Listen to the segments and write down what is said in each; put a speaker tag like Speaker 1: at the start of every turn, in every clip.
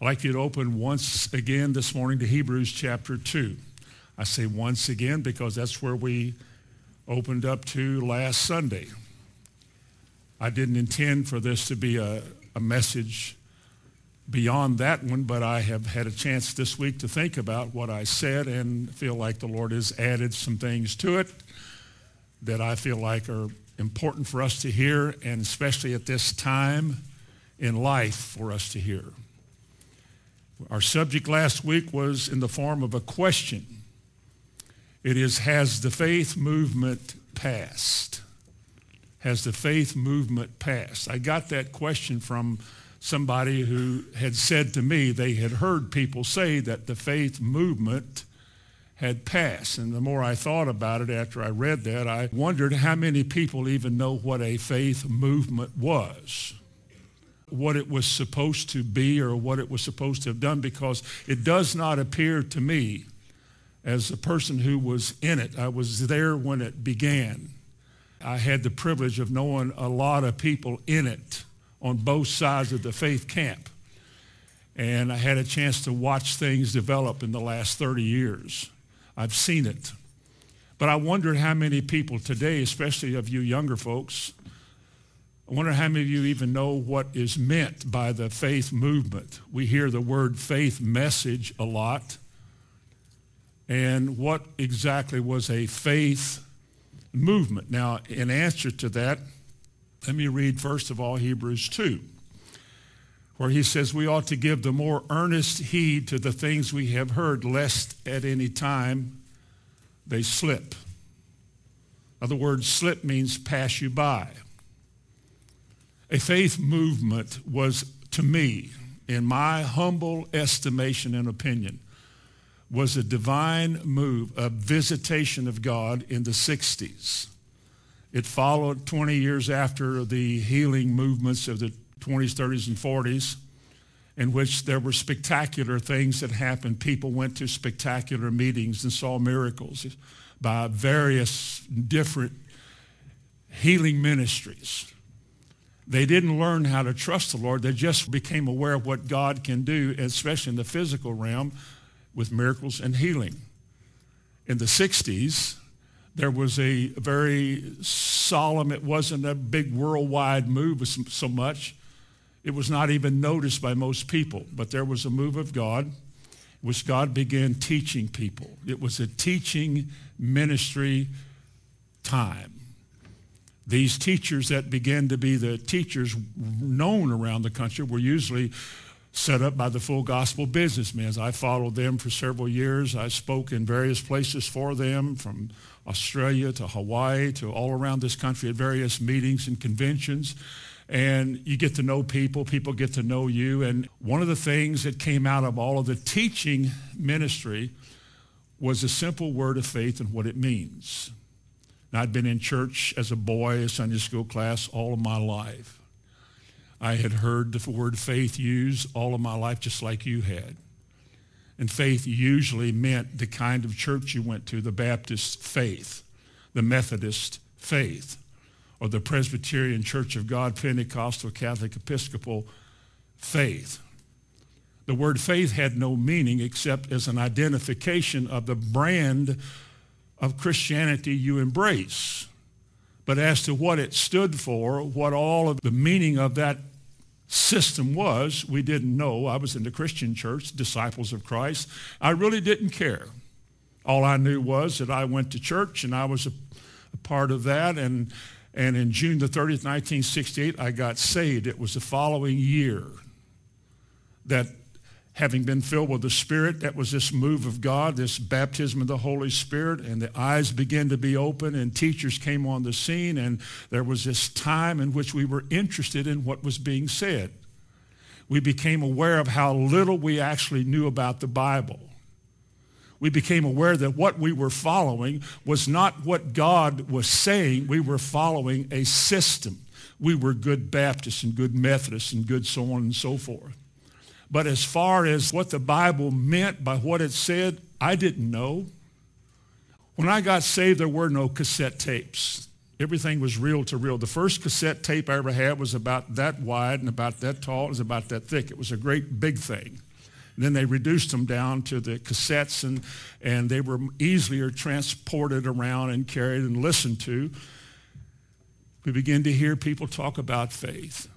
Speaker 1: I'd like you to open once again this morning to Hebrews chapter 2. I say once again because that's where we opened up to last Sunday. I didn't intend for this to be a, a message beyond that one, but I have had a chance this week to think about what I said and feel like the Lord has added some things to it that I feel like are important for us to hear, and especially at this time in life for us to hear. Our subject last week was in the form of a question. It is, has the faith movement passed? Has the faith movement passed? I got that question from somebody who had said to me they had heard people say that the faith movement had passed. And the more I thought about it after I read that, I wondered how many people even know what a faith movement was what it was supposed to be or what it was supposed to have done because it does not appear to me as a person who was in it. I was there when it began. I had the privilege of knowing a lot of people in it on both sides of the faith camp. And I had a chance to watch things develop in the last 30 years. I've seen it. But I wondered how many people today, especially of you younger folks, I wonder how many of you even know what is meant by the faith movement. We hear the word faith message a lot. And what exactly was a faith movement? Now, in answer to that, let me read first of all Hebrews 2, where he says we ought to give the more earnest heed to the things we have heard, lest at any time they slip. In other words, slip means pass you by. A faith movement was, to me, in my humble estimation and opinion, was a divine move, a visitation of God in the 60s. It followed 20 years after the healing movements of the 20s, 30s, and 40s, in which there were spectacular things that happened. People went to spectacular meetings and saw miracles by various different healing ministries. They didn't learn how to trust the Lord. They just became aware of what God can do, especially in the physical realm with miracles and healing. In the 60s, there was a very solemn, it wasn't a big worldwide move so much. It was not even noticed by most people, but there was a move of God which God began teaching people. It was a teaching ministry time these teachers that began to be the teachers known around the country were usually set up by the full gospel businessmen. I followed them for several years. I spoke in various places for them, from Australia to Hawaii to all around this country at various meetings and conventions. And you get to know people, people get to know you. And one of the things that came out of all of the teaching ministry was a simple word of faith and what it means. I'd been in church as a boy, a Sunday school class, all of my life. I had heard the word faith used all of my life, just like you had. And faith usually meant the kind of church you went to, the Baptist faith, the Methodist faith, or the Presbyterian Church of God, Pentecostal, Catholic, Episcopal faith. The word faith had no meaning except as an identification of the brand of Christianity you embrace. But as to what it stood for, what all of the meaning of that system was, we didn't know. I was in the Christian church, Disciples of Christ. I really didn't care. All I knew was that I went to church and I was a, a part of that. And, and in June the 30th, 1968, I got saved. It was the following year that having been filled with the Spirit, that was this move of God, this baptism of the Holy Spirit, and the eyes began to be open, and teachers came on the scene, and there was this time in which we were interested in what was being said. We became aware of how little we actually knew about the Bible. We became aware that what we were following was not what God was saying. We were following a system. We were good Baptists and good Methodists and good so on and so forth. But as far as what the Bible meant by what it said, I didn't know. When I got saved, there were no cassette tapes. Everything was reel to reel. The first cassette tape I ever had was about that wide and about that tall. It was about that thick. It was a great big thing. Then they reduced them down to the cassettes and, and they were easier transported around and carried and listened to. We begin to hear people talk about faith,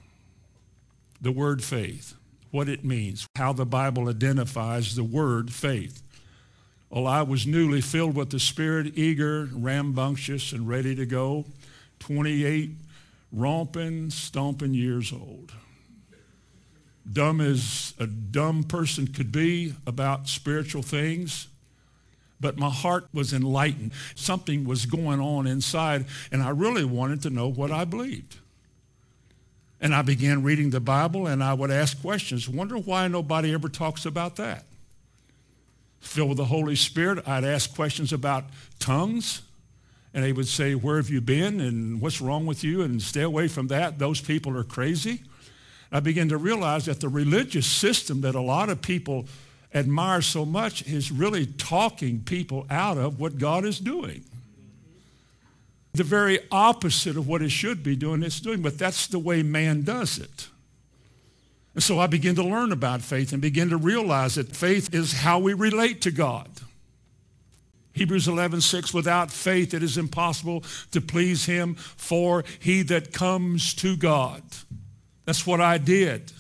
Speaker 1: the word faith, what it means, how the Bible identifies the word faith. Well, I was newly filled with the Spirit, eager, rambunctious, and ready to go. 28 romping, stomping years old dumb as a dumb person could be about spiritual things. But my heart was enlightened. Something was going on inside, and I really wanted to know what I believed. And I began reading the Bible, and I would ask questions. Wonder why nobody ever talks about that. Filled with the Holy Spirit, I'd ask questions about tongues, and they would say, where have you been, and what's wrong with you, and stay away from that. Those people are crazy. I began to realize that the religious system that a lot of people admire so much is really talking people out of what God is doing. The very opposite of what it should be doing, it's doing, but that's the way man does it. And so I begin to learn about faith and begin to realize that faith is how we relate to God. Hebrews 11, 6, without faith it is impossible to please him, for he that comes to God that's what I did.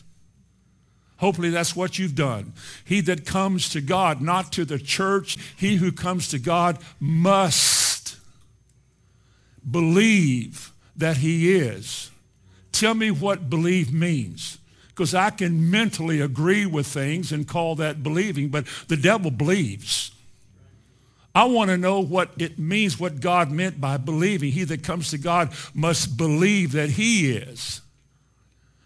Speaker 1: Hopefully that's what you've done. He that comes to God, not to the church, he who comes to God must believe that he is. Tell me what believe means. Because I can mentally agree with things and call that believing, but the devil believes. I want to know what it means, what God meant by believing. He that comes to God must believe that he is.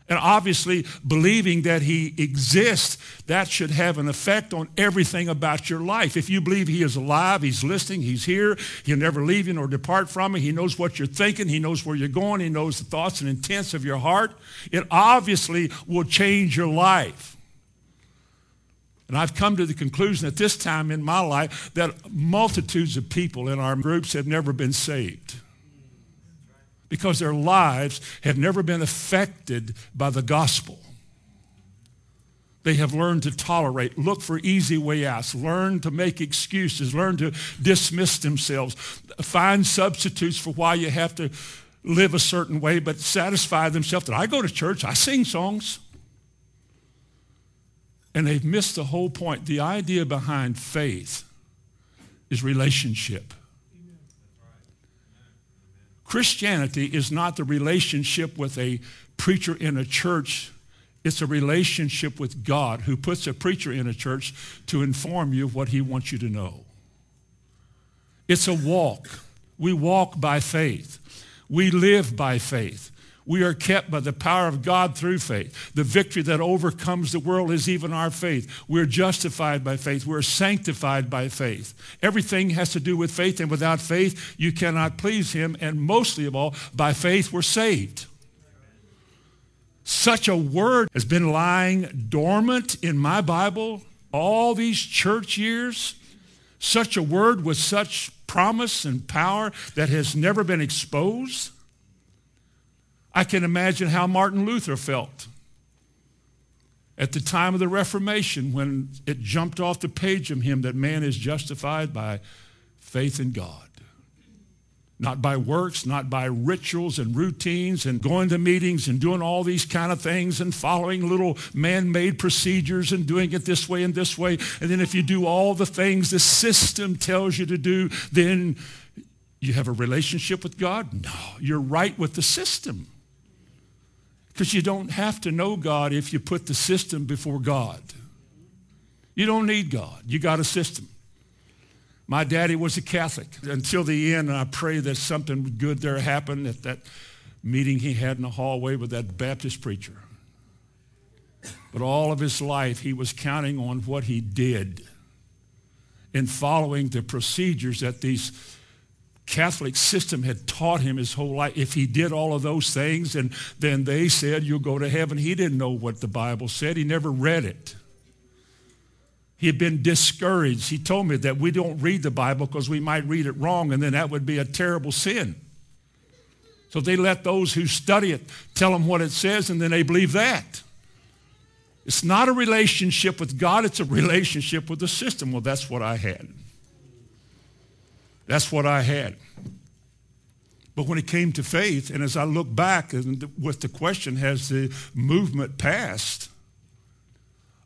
Speaker 1: And obviously, believing that he exists, that should have an effect on everything about your life. If you believe he is alive, he's listening, he's here, he'll never leave you nor depart from you, he knows what you're thinking, he knows where you're going, he knows the thoughts and intents of your heart, it obviously will change your life. And I've come to the conclusion at this time in my life that multitudes of people in our groups have never been saved because their lives have never been affected by the gospel. They have learned to tolerate, look for easy way outs, learn to make excuses, learn to dismiss themselves, find substitutes for why you have to live a certain way, but satisfy themselves that I go to church, I sing songs. And they've missed the whole point. The idea behind faith is relationship. Christianity is not the relationship with a preacher in a church. It's a relationship with God who puts a preacher in a church to inform you of what he wants you to know. It's a walk. We walk by faith. We live by faith. We are kept by the power of God through faith. The victory that overcomes the world is even our faith. We're justified by faith. We're sanctified by faith. Everything has to do with faith, and without faith, you cannot please Him. And mostly of all, by faith, we're saved. Such a word has been lying dormant in my Bible all these church years. Such a word with such promise and power that has never been exposed. I can imagine how Martin Luther felt at the time of the Reformation when it jumped off the page of him that man is justified by faith in God. Not by works, not by rituals and routines and going to meetings and doing all these kind of things and following little man-made procedures and doing it this way and this way. And then if you do all the things the system tells you to do, then you have a relationship with God? No, you're right with the system. Because you don't have to know God if you put the system before God. You don't need God. You got a system. My daddy was a Catholic until the end, and I pray that something good there happened at that meeting he had in the hallway with that Baptist preacher. But all of his life, he was counting on what he did in following the procedures that these Catholic system had taught him his whole life. If he did all of those things, and then they said, you'll go to heaven. He didn't know what the Bible said. He never read it. He had been discouraged. He told me that we don't read the Bible because we might read it wrong, and then that would be a terrible sin. So they let those who study it tell them what it says, and then they believe that. It's not a relationship with God, it's a relationship with the system. Well, that's what I had. That's what I had. But when it came to faith, and as I look back with the question, has the movement passed?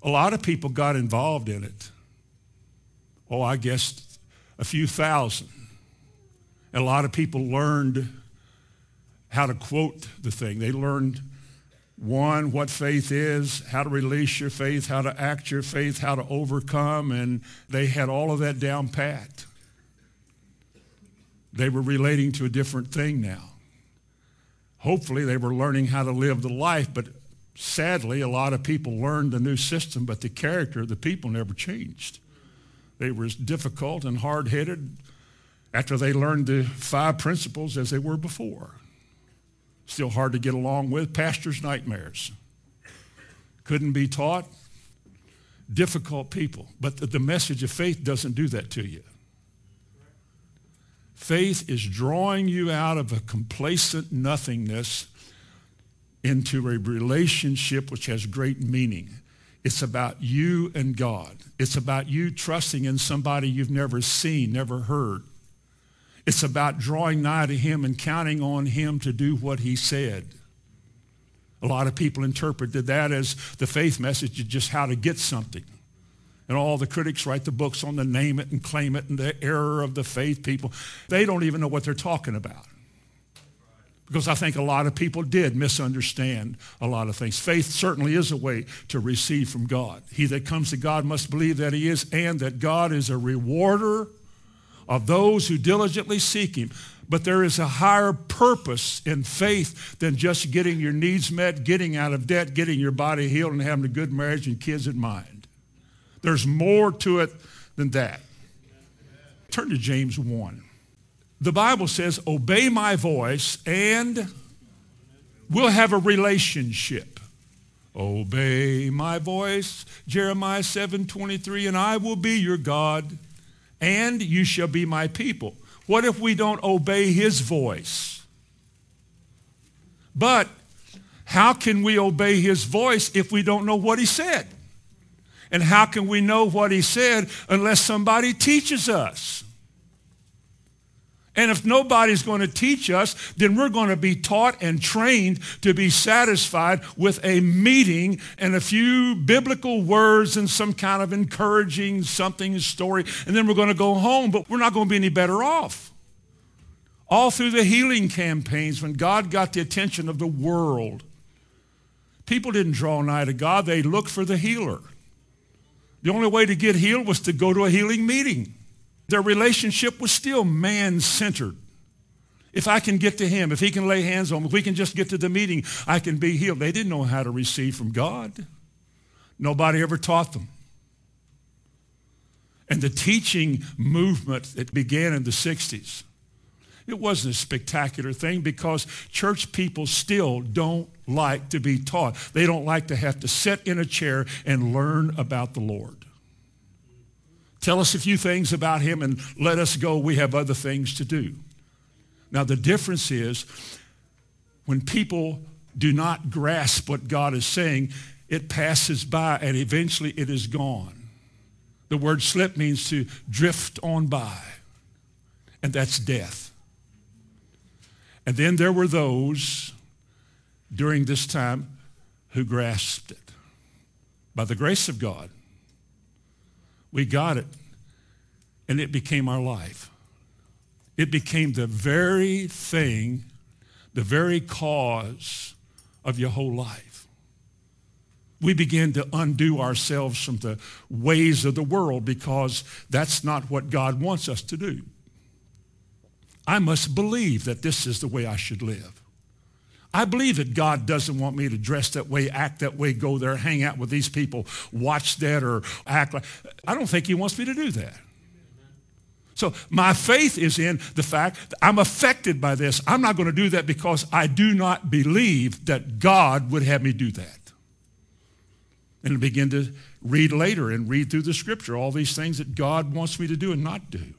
Speaker 1: A lot of people got involved in it. Oh, I guess a few thousand. And a lot of people learned how to quote the thing. They learned, one, what faith is, how to release your faith, how to act your faith, how to overcome, and they had all of that down pat. They were relating to a different thing now. Hopefully, they were learning how to live the life, but sadly, a lot of people learned the new system, but the character of the people never changed. They were as difficult and hard-headed after they learned the five principles as they were before. Still hard to get along with. Pastor's nightmares. Couldn't be taught. Difficult people. But the message of faith doesn't do that to you. Faith is drawing you out of a complacent nothingness into a relationship which has great meaning. It's about you and God. It's about you trusting in somebody you've never seen, never heard. It's about drawing nigh to him and counting on him to do what he said. A lot of people interpreted that as the faith message is just how to get something. And all the critics write the books on the name it and claim it and the error of the faith people. They don't even know what they're talking about. Because I think a lot of people did misunderstand a lot of things. Faith certainly is a way to receive from God. He that comes to God must believe that he is and that God is a rewarder of those who diligently seek him. But there is a higher purpose in faith than just getting your needs met, getting out of debt, getting your body healed, and having a good marriage and kids in mind. There's more to it than that. Turn to James 1. The Bible says, obey my voice and we'll have a relationship. Obey my voice, Jeremiah 7, 23, and I will be your God and you shall be my people. What if we don't obey his voice? But how can we obey his voice if we don't know what he said? And how can we know what he said unless somebody teaches us? And if nobody's going to teach us, then we're going to be taught and trained to be satisfied with a meeting and a few biblical words and some kind of encouraging something story. And then we're going to go home, but we're not going to be any better off. All through the healing campaigns, when God got the attention of the world, people didn't draw nigh to God, they looked for the healer. The only way to get healed was to go to a healing meeting. Their relationship was still man-centered. If I can get to him, if he can lay hands on me, if we can just get to the meeting, I can be healed. They didn't know how to receive from God. Nobody ever taught them. And the teaching movement that began in the 60s, it wasn't a spectacular thing because church people still don't like to be taught. They don't like to have to sit in a chair and learn about the Lord. Tell us a few things about him and let us go. We have other things to do. Now, the difference is when people do not grasp what God is saying, it passes by and eventually it is gone. The word slip means to drift on by, and that's death. And then there were those during this time who grasped it. By the grace of God, we got it, and it became our life. It became the very thing, the very cause of your whole life. We began to undo ourselves from the ways of the world because that's not what God wants us to do. I must believe that this is the way I should live. I believe that God doesn't want me to dress that way, act that way, go there, hang out with these people, watch that, or act like. I don't think he wants me to do that. So my faith is in the fact that I'm affected by this. I'm not going to do that because I do not believe that God would have me do that. And begin to read later and read through the scripture all these things that God wants me to do and not do.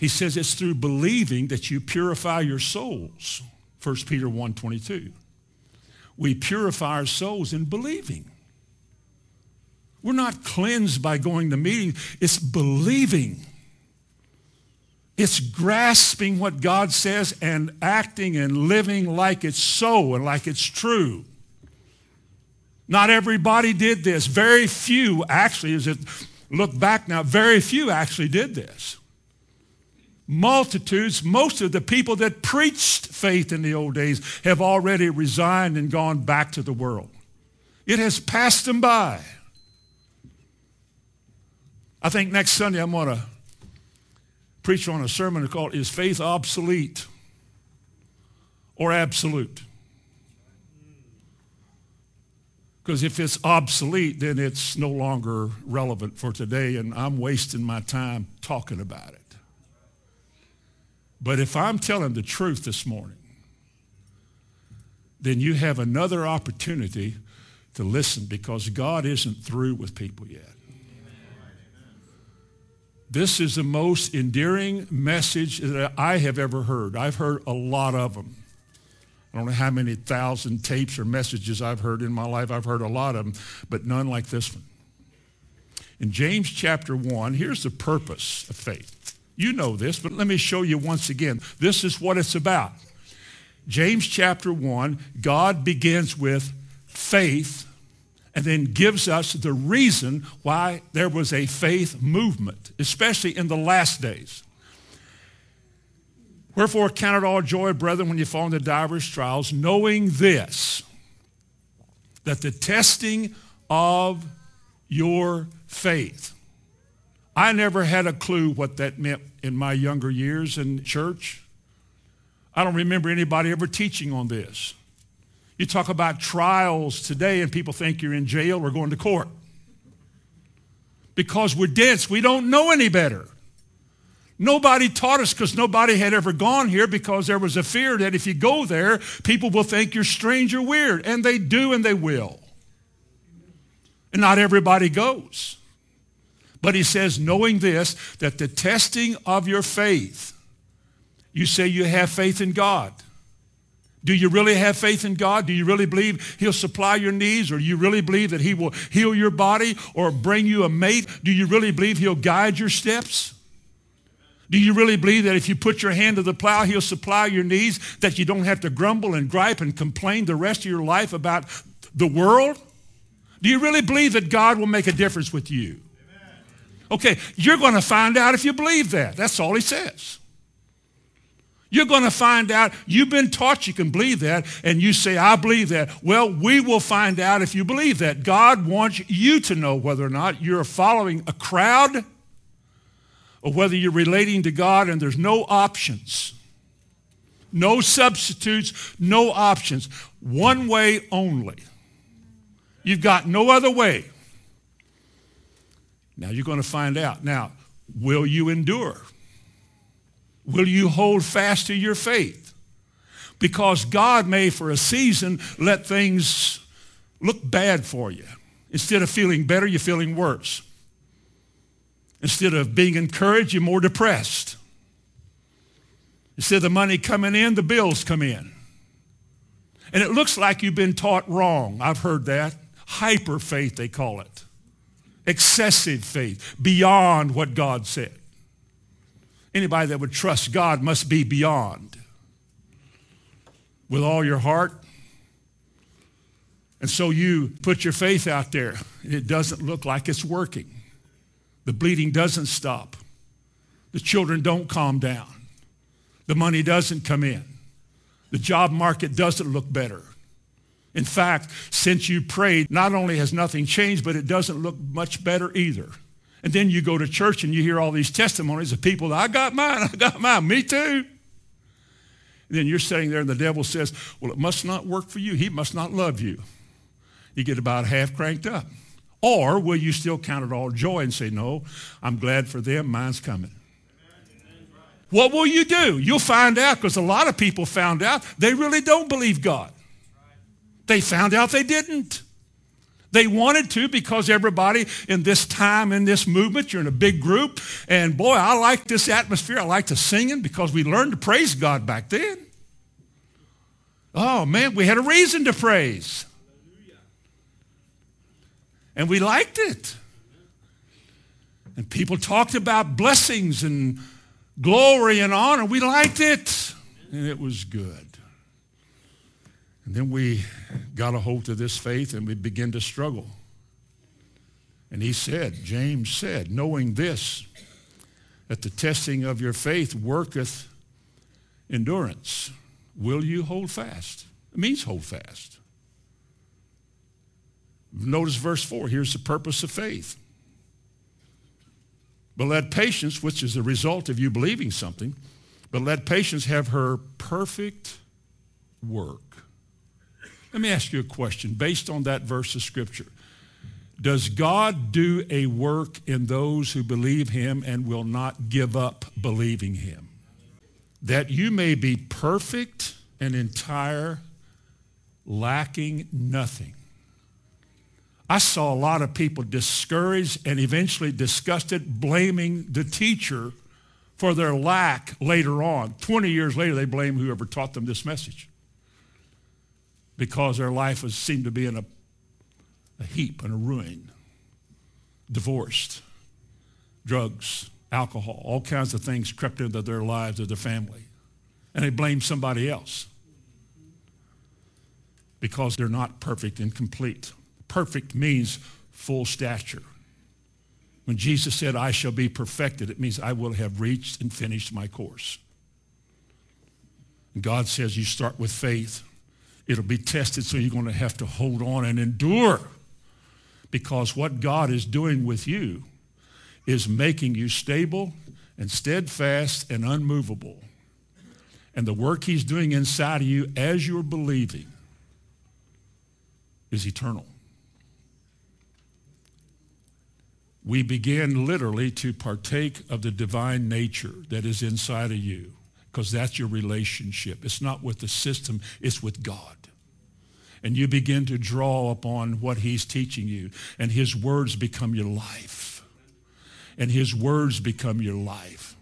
Speaker 1: He says it's through believing that you purify your souls. 1 Peter 1.22. we purify our souls in believing. We're not cleansed by going to meetings. It's believing. It's grasping what God says and acting and living like it's so and like it's true. Not everybody did this. Very few actually, as it look back now, very few actually did this. Multitudes, most of the people that preached faith in the old days have already resigned and gone back to the world. It has passed them by. I think next Sunday I'm going to preach on a sermon called Is Faith Obsolete or Absolute? Because if it's obsolete, then it's no longer relevant for today, and I'm wasting my time talking about it. But if I'm telling the truth this morning, then you have another opportunity to listen because God isn't through with people yet. This is the most endearing message that I have ever heard. I've heard a lot of them. I don't know how many thousand tapes or messages I've heard in my life. I've heard a lot of them, but none like this one. In James chapter 1, here's the purpose of faith. You know this, but let me show you once again. This is what it's about. James chapter 1, God begins with faith and then gives us the reason why there was a faith movement, especially in the last days. Wherefore count it all joy, brethren, when you fall into divers trials, knowing this, that the testing of your faith. I never had a clue what that meant in my younger years in church. I don't remember anybody ever teaching on this. You talk about trials today and people think you're in jail or going to court. Because we're dense, we don't know any better. Nobody taught us because nobody had ever gone here because there was a fear that if you go there, people will think you're strange or weird. And they do and they will. And not everybody goes. But he says, knowing this, that the testing of your faith, you say you have faith in God. Do you really have faith in God? Do you really believe He'll supply your needs? Or do you really believe that He will heal your body or bring you a mate? Do you really believe He'll guide your steps? Do you really believe that if you put your hand to the plow, He'll supply your needs, that you don't have to grumble and gripe and complain the rest of your life about the world? Do you really believe that God will make a difference with you? Okay, you're going to find out if you believe that. That's all He says. You're going to find out you've been taught you can believe that, and you say, I believe that. Well, we will find out if you believe that. God wants you to know whether or not you're following a crowd or whether you're relating to God and there's no options. No substitutes, no options. One way only. You've got no other way. Now you're going to find out. Now, will you endure? Will you hold fast to your faith? Because God may, for a season, let things look bad for you. Instead of feeling better, you're feeling worse. Instead of being encouraged, you're more depressed. Instead of the money coming in, the bills come in. And it looks like you've been taught wrong. I've heard that. Hyper faith, they call it. Excessive faith, beyond what God said. Anybody that would trust God must be beyond. With all your heart. And so you put your faith out there, it doesn't look like it's working. The bleeding doesn't stop. The children don't calm down. The money doesn't come in. The job market doesn't look better. In fact, since you prayed, not only has nothing changed, but it doesn't look much better either. And then you go to church and you hear all these testimonies of people, I got mine, I got mine, me too. And then you're sitting there and the devil says, well, it must not work for you. He must not love you. You get about half cranked up. Or will you still count it all joy and say, no, I'm glad for them, mine's coming. What will you do? You'll find out because a lot of people found out they really don't believe God. They found out they didn't. They wanted to because everybody in this time, in this movement, you're in a big group. And boy, I like this atmosphere. I like the singing because we learned to praise God back then. Oh man, we had a reason to praise. And we liked it. And people talked about blessings and glory and honor. We liked it. And it was good. And then we got a hold of this faith and we began to struggle. And he said, James said, knowing this, that the testing of your faith worketh endurance. Will you hold fast? It means hold fast. Notice verse 4. Here's the purpose of faith. But let patience, which is the result of you believing something, but let patience have her perfect work. Let me ask you a question based on that verse of Scripture. Does God do a work in those who believe him and will not give up believing him? That you may be perfect and entire, lacking nothing. I saw a lot of people discouraged and eventually disgusted, blaming the teacher for their lack later on. 20 years later, they blame whoever taught them this message because their life was, seemed to be in a, a heap and a ruin. Divorced, drugs, alcohol, all kinds of things crept into their lives or their family. And they blame somebody else because they're not perfect and complete. Perfect means full stature. When Jesus said, I shall be perfected, it means I will have reached and finished my course. And God says you start with faith. It'll be tested, so you're going to have to hold on and endure. Because what God is doing with you is making you stable and steadfast and unmovable. And the work he's doing inside of you as you're believing is eternal. We begin literally to partake of the divine nature that is inside of you because that's your relationship. It's not with the system, it's with God. And you begin to draw upon what he's teaching you and his words become your life. And his words become your life.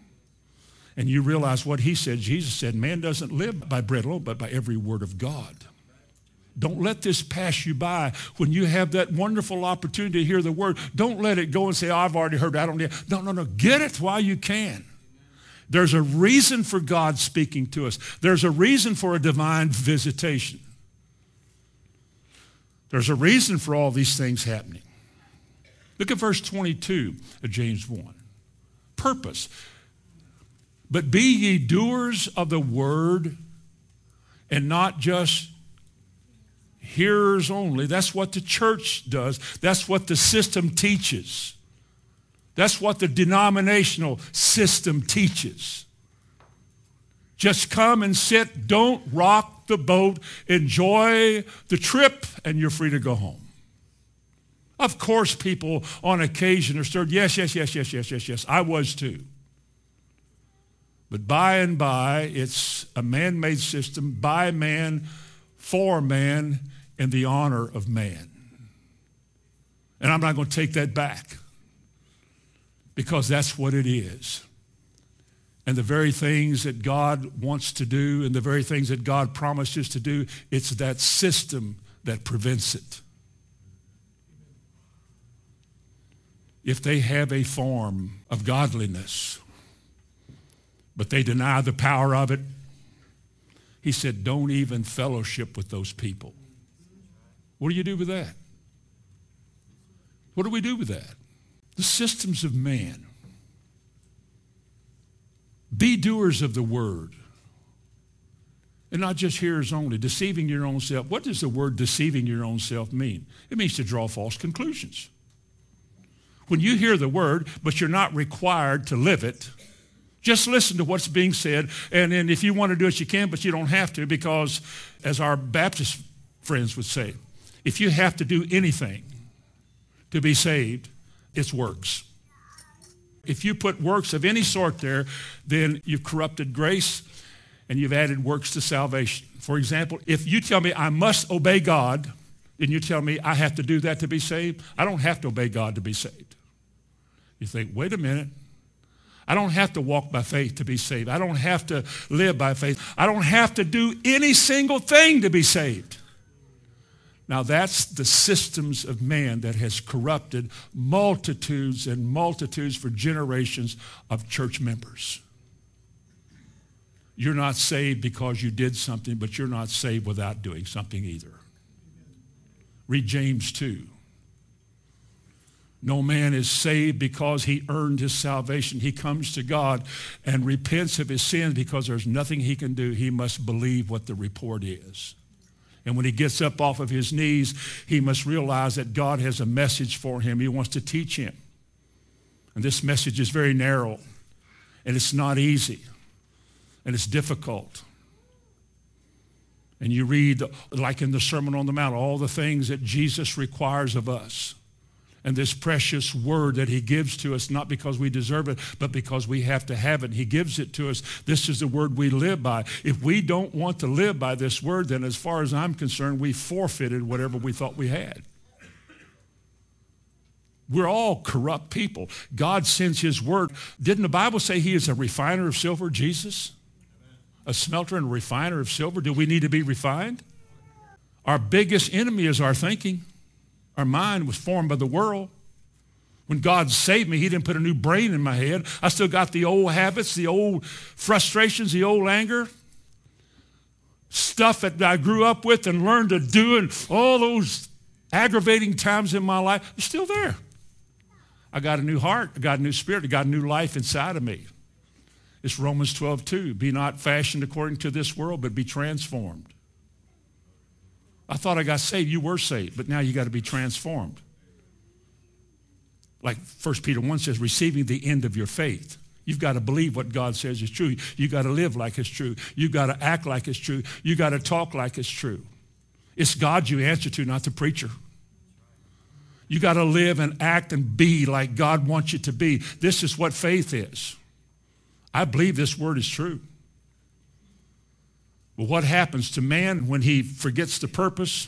Speaker 1: And you realize what he said. Jesus said man doesn't live by bread alone but by every word of god. Don't let this pass you by when you have that wonderful opportunity to hear the word. Don't let it go and say oh, i've already heard i don't need no no no. Get it while you can there's a reason for god speaking to us there's a reason for a divine visitation there's a reason for all these things happening. Look at verse 22 of James 1. Purpose. But be ye doers of the word and not just hearers only. That's what the church does. That's what the system teaches. That's what the denominational system teaches. Just come and sit. Don't rock the boat. Enjoy the trip, and you're free to go home. Of course, people on occasion are stirred. Yes, yes, yes, yes, yes, yes, yes. I was too. But by and by, it's a man-made system by man, for man, in the honor of man. And I'm not going to take that back because that's what it is and the very things that God wants to do and the very things that God promises to do, it's that system that prevents it. If they have a form of godliness, but they deny the power of it, he said, don't even fellowship with those people. What do you do with that? What do we do with that? The systems of man be doers of the word and not just hearers only, deceiving your own self. What does the word deceiving your own self mean? It means to draw false conclusions. When you hear the word, but you're not required to live it, just listen to what's being said. And then if you want to do it, you can, but you don't have to because, as our Baptist friends would say, if you have to do anything to be saved, it's works. If you put works of any sort there, then you've corrupted grace and you've added works to salvation. For example, if you tell me I must obey God, and you tell me I have to do that to be saved, I don't have to obey God to be saved. You think, wait a minute. I don't have to walk by faith to be saved. I don't have to live by faith. I don't have to do any single thing to be saved. Now that's the systems of man that has corrupted multitudes and multitudes for generations of church members. You're not saved because you did something, but you're not saved without doing something either. Read James 2. No man is saved because he earned his salvation. He comes to God and repents of his sins because there's nothing he can do. He must believe what the report is. And when he gets up off of his knees, he must realize that God has a message for him. He wants to teach him. And this message is very narrow, and it's not easy, and it's difficult. And you read, like in the Sermon on the Mount, all the things that Jesus requires of us and this precious word that he gives to us, not because we deserve it, but because we have to have it. He gives it to us. This is the word we live by. If we don't want to live by this word, then as far as I'm concerned, we forfeited whatever we thought we had. We're all corrupt people. God sends his word. Didn't the Bible say he is a refiner of silver, Jesus? A smelter and refiner of silver? Do we need to be refined? Our biggest enemy is our thinking. Our mind was formed by the world. When God saved me, he didn't put a new brain in my head. I still got the old habits, the old frustrations, the old anger, stuff that I grew up with and learned to do, and all those aggravating times in my life are still there. I got a new heart, I got a new spirit, I got a new life inside of me. It's Romans 12, 2. Be not fashioned according to this world, but be transformed. I thought I got saved. You were saved, but now you got to be transformed. Like 1 Peter 1 says, receiving the end of your faith. You've got to believe what God says is true. You've got to live like it's true. You've got to act like it's true. You've got to talk like it's true. It's God you answer to, not the preacher. You got to live and act and be like God wants you to be. This is what faith is. I believe this word is true. Well, what happens to man when he forgets the purpose?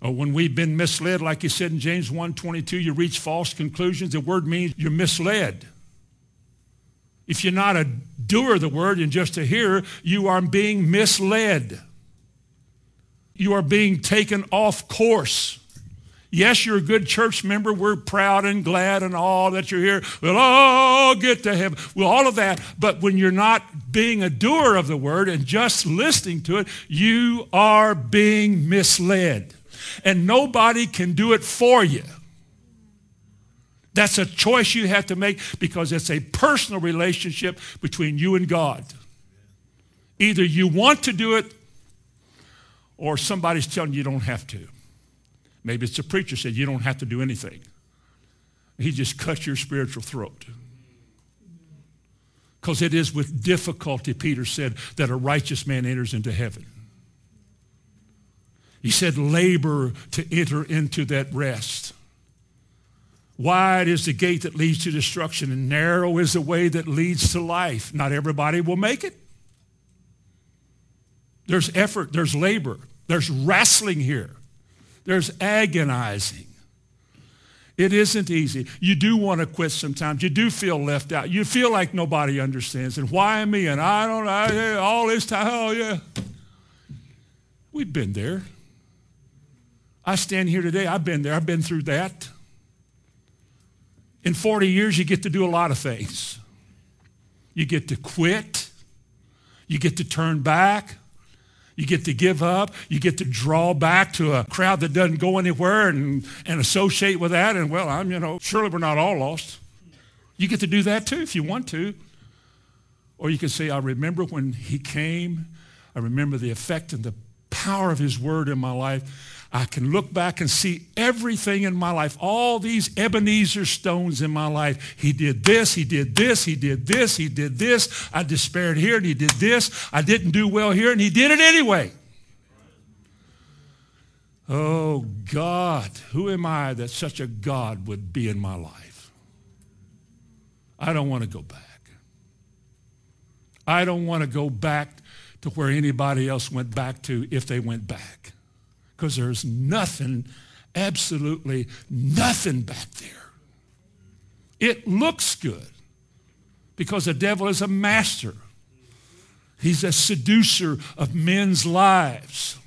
Speaker 1: Or when we've been misled, like he said in James 1.22, you reach false conclusions. The word means you're misled. If you're not a doer of the word and just a hearer, you are being misled. You are being taken off course. Yes, you're a good church member. We're proud and glad and all that you're here. We'll all get to heaven. Well, all of that. But when you're not being a doer of the word and just listening to it, you are being misled. And nobody can do it for you. That's a choice you have to make because it's a personal relationship between you and God. Either you want to do it or somebody's telling you you don't have to. Maybe it's a preacher said you don't have to do anything. He just cuts your spiritual throat. Because it is with difficulty, Peter said, that a righteous man enters into heaven. He said, labor to enter into that rest. Wide is the gate that leads to destruction, and narrow is the way that leads to life. Not everybody will make it. There's effort, there's labor, there's wrestling here. There's agonizing. It isn't easy. You do want to quit sometimes. You do feel left out. You feel like nobody understands. And why me? And I don't know. All this time. Oh, yeah. We've been there. I stand here today. I've been there. I've been through that. In 40 years, you get to do a lot of things. You get to quit. You get to turn back. You get to give up. You get to draw back to a crowd that doesn't go anywhere and, and associate with that. And, well, I'm, you know, surely we're not all lost. You get to do that too if you want to. Or you can say, I remember when he came. I remember the effect and the power of his word in my life. I can look back and see everything in my life, all these Ebenezer stones in my life. He did this, he did this, he did this, he did this. I despaired here and he did this. I didn't do well here and he did it anyway. Oh God, who am I that such a God would be in my life? I don't want to go back. I don't want to go back to where anybody else went back to if they went back because there's nothing, absolutely nothing back there. It looks good because the devil is a master. He's a seducer of men's lives.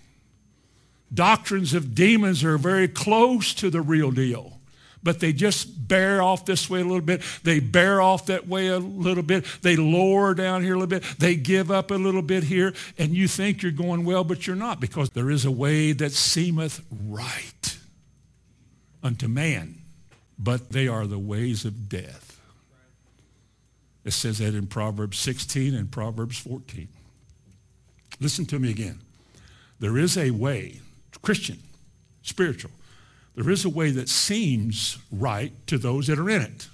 Speaker 1: Doctrines of demons are very close to the real deal but they just bear off this way a little bit. They bear off that way a little bit. They lower down here a little bit. They give up a little bit here. And you think you're going well, but you're not because there is a way that seemeth right unto man, but they are the ways of death. It says that in Proverbs 16 and Proverbs 14. Listen to me again. There is a way, Christian, spiritual, there is a way that seems right to those that are in it.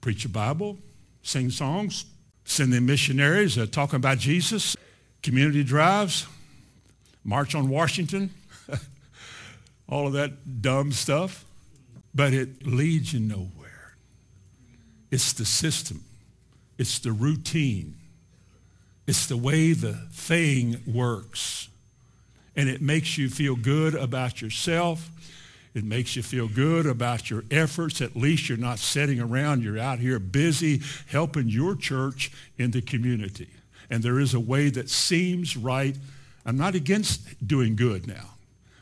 Speaker 1: Preach a Bible, sing songs, send in missionaries uh, talking about Jesus, community drives, march on Washington, all of that dumb stuff. But it leads you nowhere. It's the system. It's the routine. It's the way the thing works and it makes you feel good about yourself. It makes you feel good about your efforts. At least you're not sitting around. You're out here busy helping your church in the community. And there is a way that seems right. I'm not against doing good now,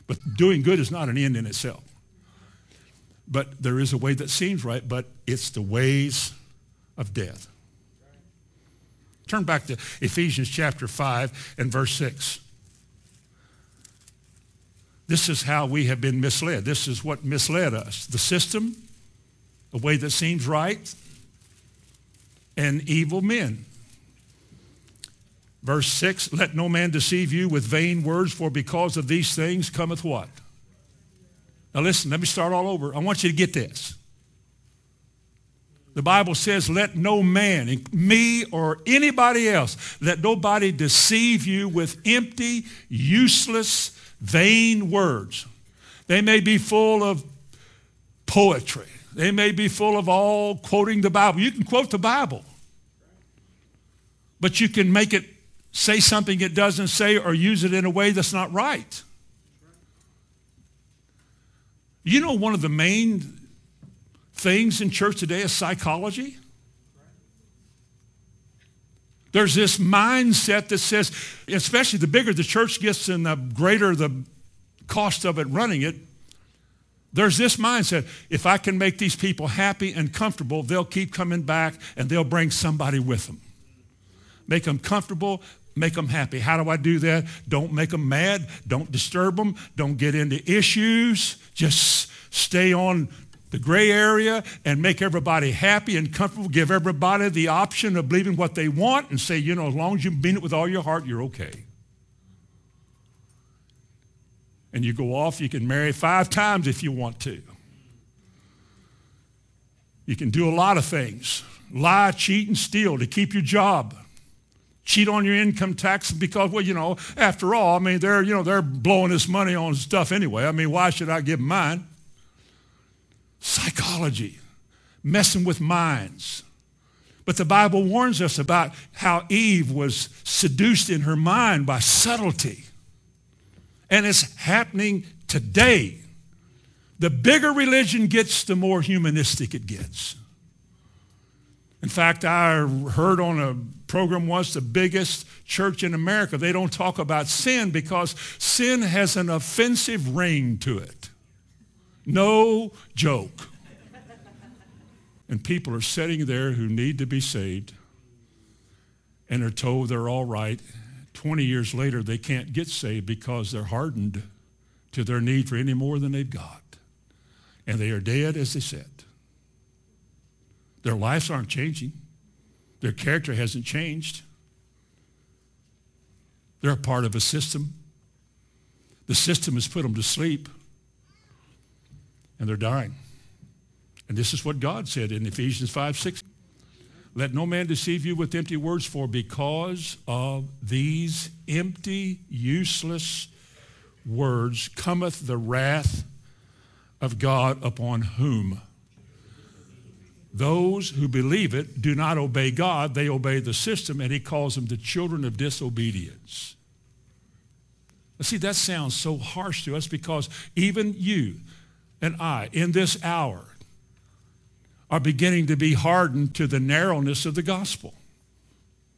Speaker 1: but doing good is not an end in itself. But there is a way that seems right, but it's the ways of death. Turn back to Ephesians chapter 5 and verse 6. This is how we have been misled. This is what misled us. The system, a way that seems right, and evil men. Verse 6, let no man deceive you with vain words, for because of these things cometh what? Now listen, let me start all over. I want you to get this. The Bible says, let no man, me or anybody else, let nobody deceive you with empty, useless, vain words. They may be full of poetry. They may be full of all quoting the Bible. You can quote the Bible, but you can make it say something it doesn't say or use it in a way that's not right. You know, one of the main things in church today is psychology. There's this mindset that says, especially the bigger the church gets and the greater the cost of it running it, there's this mindset if I can make these people happy and comfortable, they'll keep coming back and they'll bring somebody with them. Make them comfortable, make them happy. How do I do that? Don't make them mad, don't disturb them, don't get into issues. Just stay on the gray area and make everybody happy and comfortable, give everybody the option of believing what they want and say, you know, as long as you mean it with all your heart, you're okay. And you go off, you can marry five times if you want to. You can do a lot of things lie, cheat, and steal to keep your job. Cheat on your income tax because, well, you know, after all, I mean, they're, you know, they're blowing this money on stuff anyway. I mean, why should I give mine? Psychology, messing with minds. But the Bible warns us about how Eve was seduced in her mind by subtlety. And it's happening today. The bigger religion gets, the more humanistic it gets. In fact, I heard on a program once the biggest church in America, they don't talk about sin because sin has an offensive ring to it. No joke. and people are sitting there who need to be saved and are told they're all right. 20 years later, they can't get saved because they're hardened to their need for any more than they've got. And they are dead as they said. Their lives aren't changing. Their character hasn't changed. They're a part of a system. The system has put them to sleep and they're dying. And this is what God said in Ephesians 5, 6. Let no man deceive you with empty words, for because of these empty, useless words cometh the wrath of God upon whom? Those who believe it do not obey God, they obey the system, and he calls them the children of disobedience. See, that sounds so harsh to us because even you, and I in this hour are beginning to be hardened to the narrowness of the gospel.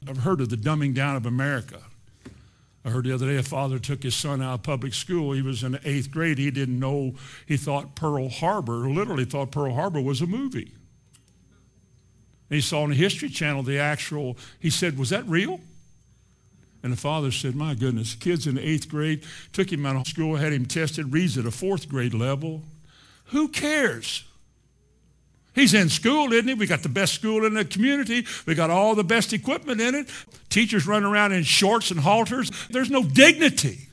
Speaker 1: I've heard of the dumbing down of America. I heard the other day a father took his son out of public school. He was in eighth grade. He didn't know, he thought Pearl Harbor, literally thought Pearl Harbor was a movie. And he saw on the History Channel the actual, he said, was that real? And the father said, my goodness, kids in the eighth grade, took him out of school, had him tested, reads at a fourth grade level. Who cares? He's in school, isn't he? We got the best school in the community. We got all the best equipment in it. Teachers run around in shorts and halters. There's no dignity.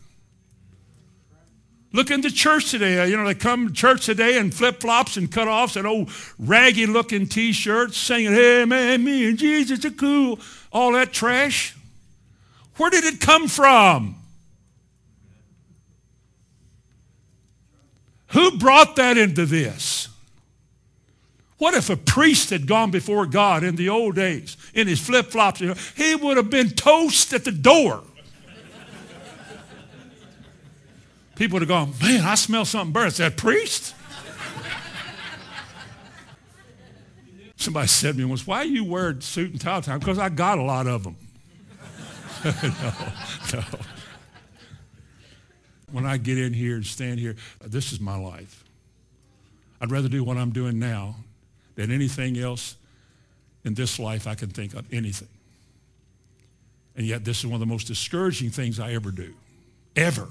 Speaker 1: Look into church today. You know, they come to church today in flip-flops and cut-offs and old raggy-looking T-shirts singing, hey, man, me and Jesus are cool. All that trash. Where did it come from? Who brought that into this? What if a priest had gone before God in the old days in his flip-flops? He would have been toast at the door. People would have gone, man, I smell something burning. Is that priest? Somebody said to me once, why are you wear suit and tie time? Because I got a lot of them. no, no. When I get in here and stand here, uh, this is my life. I'd rather do what I'm doing now than anything else in this life I can think of, anything. And yet this is one of the most discouraging things I ever do, ever.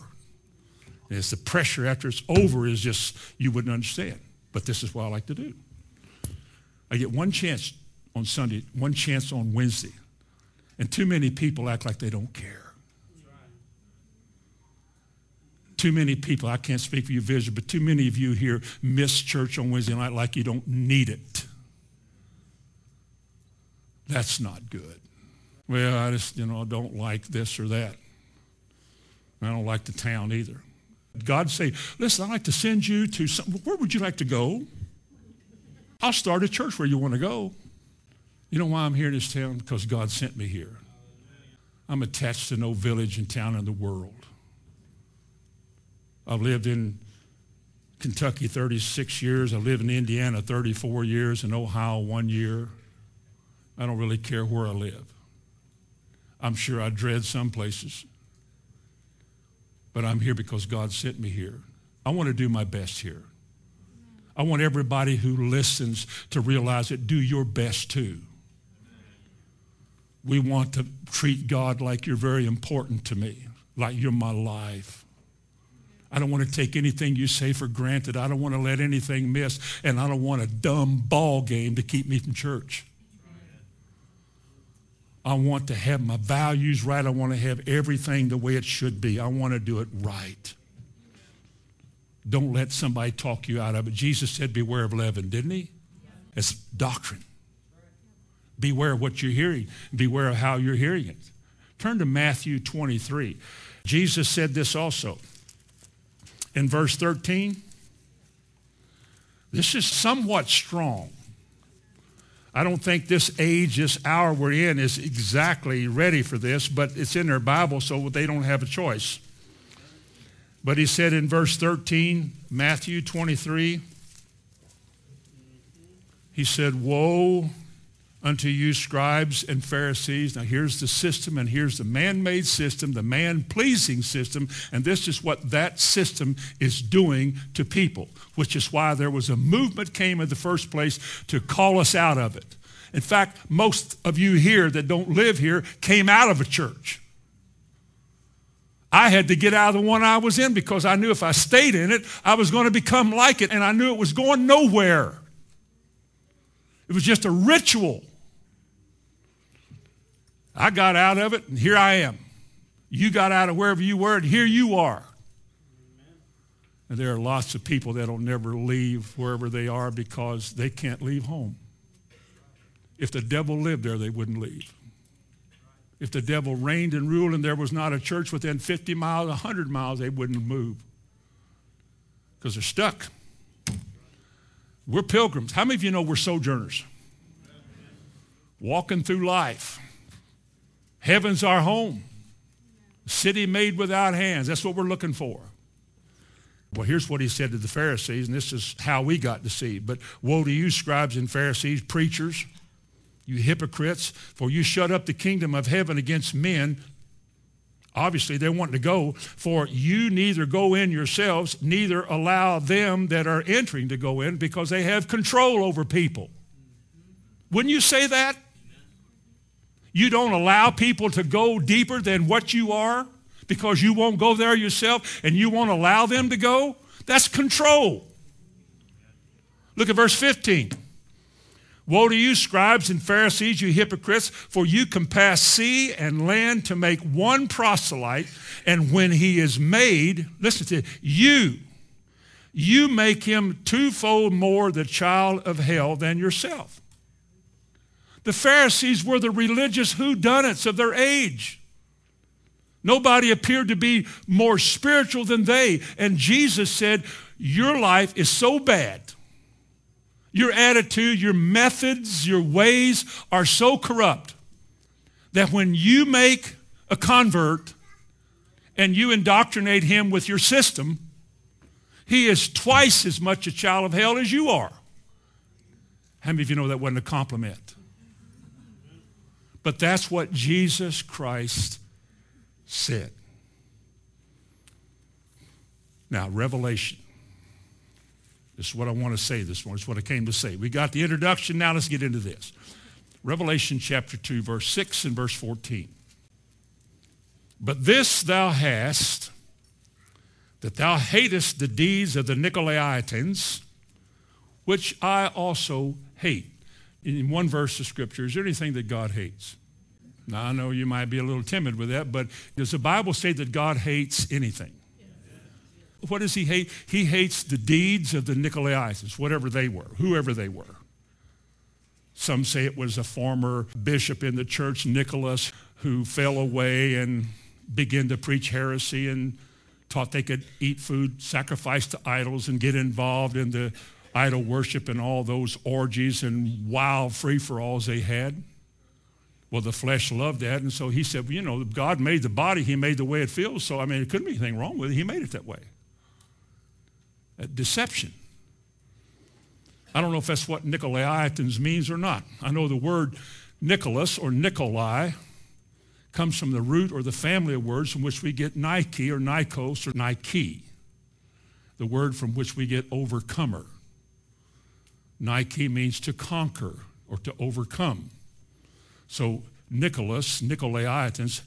Speaker 1: And it's the pressure after it's over is just, you wouldn't understand. But this is what I like to do. I get one chance on Sunday, one chance on Wednesday. And too many people act like they don't care. Too many people, I can't speak for you vision, but too many of you here miss church on Wednesday night like you don't need it. That's not good. Well, I just, you know, don't like this or that. I don't like the town either. God say, listen, I'd like to send you to some, where would you like to go? I'll start a church where you want to go. You know why I'm here in this town? Because God sent me here. I'm attached to no village and town in the world. I've lived in Kentucky 36 years. I lived in Indiana 34 years, in Ohio one year. I don't really care where I live. I'm sure I dread some places. But I'm here because God sent me here. I want to do my best here. I want everybody who listens to realize that do your best too. We want to treat God like you're very important to me, like you're my life. I don't want to take anything you say for granted. I don't want to let anything miss. And I don't want a dumb ball game to keep me from church. I want to have my values right. I want to have everything the way it should be. I want to do it right. Don't let somebody talk you out of it. Jesus said, beware of leaven, didn't he? It's doctrine. Beware of what you're hearing. Beware of how you're hearing it. Turn to Matthew 23. Jesus said this also in verse 13. This is somewhat strong. I don't think this age, this hour we're in is exactly ready for this, but it's in their Bible, so they don't have a choice. But he said in verse 13, Matthew 23, he said, Woe unto you scribes and Pharisees. Now here's the system and here's the man-made system, the man-pleasing system, and this is what that system is doing to people, which is why there was a movement came in the first place to call us out of it. In fact, most of you here that don't live here came out of a church. I had to get out of the one I was in because I knew if I stayed in it, I was going to become like it, and I knew it was going nowhere. It was just a ritual. I got out of it, and here I am. You got out of wherever you were, and here you are. And there are lots of people that'll never leave wherever they are because they can't leave home. If the devil lived there, they wouldn't leave. If the devil reigned and ruled and there was not a church within 50 miles, 100 miles, they wouldn't move because they're stuck. We're pilgrims. How many of you know we're sojourners? Walking through life. Heaven's our home. City made without hands. That's what we're looking for. Well, here's what he said to the Pharisees, and this is how we got deceived. But woe to you, scribes and Pharisees, preachers, you hypocrites, for you shut up the kingdom of heaven against men. Obviously, they want to go, for you neither go in yourselves, neither allow them that are entering to go in, because they have control over people. Wouldn't you say that? You don't allow people to go deeper than what you are? because you won't go there yourself and you won't allow them to go? That's control. Look at verse 15. Woe to you, scribes and Pharisees, you hypocrites, for you compass sea and land to make one proselyte, and when he is made, listen to you, you make him twofold more the child of hell than yourself. The Pharisees were the religious whodunits of their age. Nobody appeared to be more spiritual than they. And Jesus said, Your life is so bad. Your attitude, your methods, your ways are so corrupt that when you make a convert and you indoctrinate him with your system, he is twice as much a child of hell as you are. How many of you know that wasn't a compliment? But that's what Jesus Christ said. Now, Revelation. This is what I want to say this morning. It's what I came to say. We got the introduction. Now let's get into this. Revelation chapter 2, verse 6 and verse 14. But this thou hast, that thou hatest the deeds of the Nicolaitans, which I also hate. In one verse of Scripture, is there anything that God hates? Now, I know you might be a little timid with that, but does the Bible say that God hates anything? What does he hate? He hates the deeds of the Nicolaitans, whatever they were, whoever they were. Some say it was a former bishop in the church, Nicholas, who fell away and began to preach heresy and taught they could eat food sacrificed to idols and get involved in the idol worship and all those orgies and wild free-for-alls they had. Well, the flesh loved that, and so he said, well, you know, God made the body, he made the way it feels, so I mean, it couldn't be anything wrong with it. He made it that way. Uh, deception. I don't know if that's what Nicolaitans means or not. I know the word Nicholas or Nikolai comes from the root or the family of words from which we get Nike or Nikos or Nike, the word from which we get overcomer. Nike means to conquer or to overcome. So Nicholas, Nicolaitans,